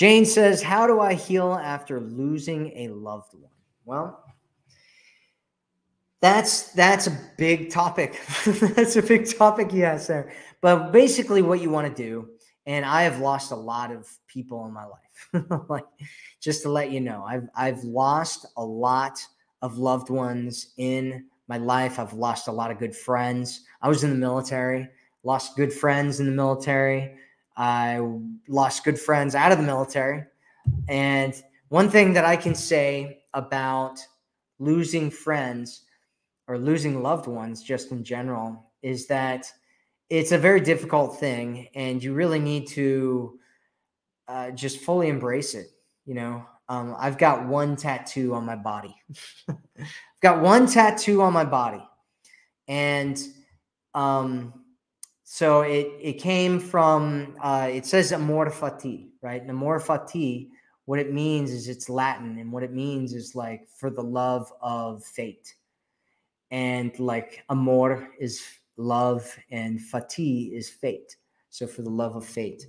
Jane says, How do I heal after losing a loved one? Well, that's that's a big topic. that's a big topic, yes, sir. But basically, what you want to do, and I have lost a lot of people in my life. like, just to let you know, I've I've lost a lot of loved ones in my life. I've lost a lot of good friends. I was in the military, lost good friends in the military. I lost good friends out of the military. And one thing that I can say about losing friends or losing loved ones, just in general, is that it's a very difficult thing. And you really need to uh, just fully embrace it. You know, um, I've got one tattoo on my body. I've got one tattoo on my body. And, um, so it it came from uh, it says amor fati, right? And amor fati, what it means is it's Latin, and what it means is like for the love of fate, and like amor is love, and fati is fate. So for the love of fate,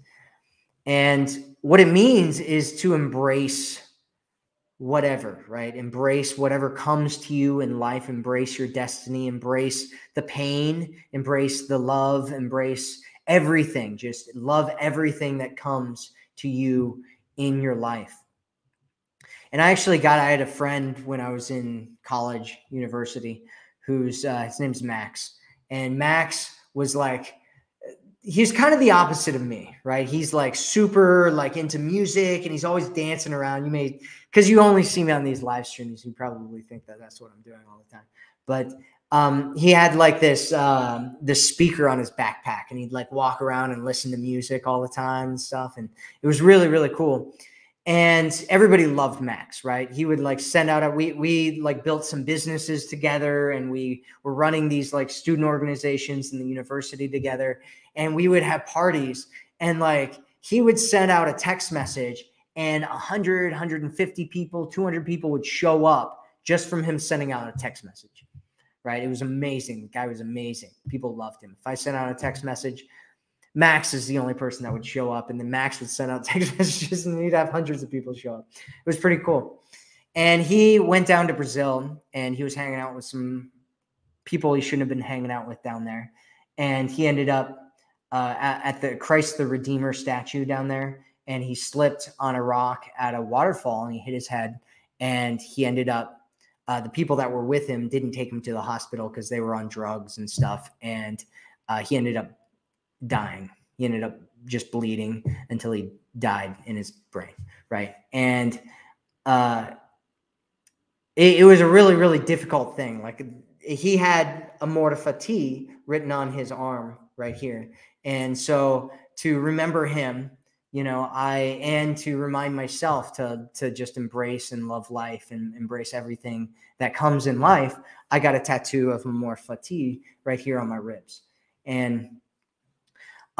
and what it means is to embrace whatever, right? Embrace whatever comes to you in life, embrace your destiny, embrace the pain, embrace the love, embrace everything. Just love everything that comes to you in your life. And I actually got, I had a friend when I was in college, university, who's, uh, his name's Max. And Max was like, he's kind of the opposite of me, right? He's like super like into music and he's always dancing around. You may because you only see me on these live streams, you probably think that that's what I'm doing all the time. But um, he had like this um, this speaker on his backpack, and he'd like walk around and listen to music all the time and stuff, and it was really really cool. And everybody loved Max, right? He would like send out a we we like built some businesses together, and we were running these like student organizations in the university together, and we would have parties, and like he would send out a text message and 100 150 people 200 people would show up just from him sending out a text message right? It was amazing. The guy was amazing. People loved him. If i sent out a text message max is the only person that would show up and then max would send out text messages and he'd have hundreds of people show up. It was pretty cool. And he went down to brazil and he was hanging out with some people he shouldn't have been hanging out with down there. And he ended up uh, at, at the christ the redeemer statue down there and he slipped on a rock at a waterfall and he hit his head. And he ended up uh, the people that were with him didn't take him to the hospital because they were on drugs and stuff. And uh, he ended up dying. He ended up just bleeding until he died in his brain right? And uh, it, it, was a really really difficult thing. Like he had amor fati written on his arm right here. And so to remember him you know i and to remind myself to to just embrace and love life and embrace everything that comes in life i got a tattoo of amor fati right here on my ribs. And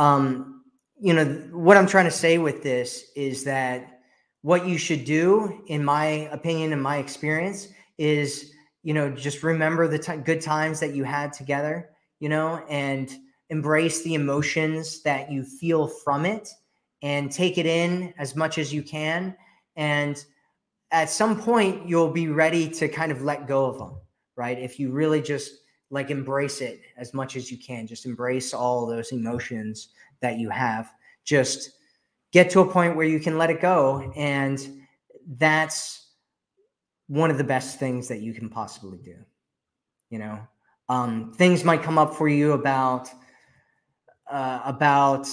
um you know what i'm trying to say with this is that what you should do in my opinion and my experience is you know just remember the t- good times that you had together you know and embrace the emotions that you feel from it and take it in as much as you can. And at some point, you'll be ready to kind of let go of them, right? If you really just like embrace it as much as you can, just embrace all those emotions that you have. Just get to a point where you can let it go. And that's one of the best things that you can possibly do. You know, um, things might come up for you about uh, about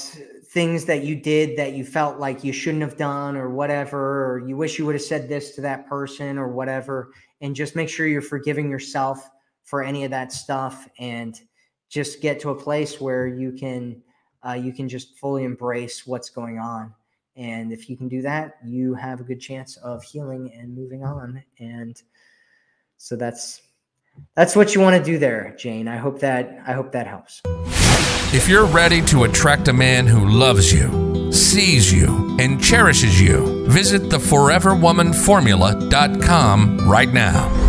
things that you did that you felt like you shouldn't have done or whatever, or you wish you would have said this to that person or whatever. And just make sure you're forgiving yourself for any of that stuff and just get to a place where you can uh, you can just fully embrace what's going on And if you can do that, you have a good chance of healing and moving on. And so that's that's what you want to do there, Jane. I hope that I hope that helps. If you're ready to attract a man who loves you, sees you, and cherishes you, visit theforeverwomanformula.com right now.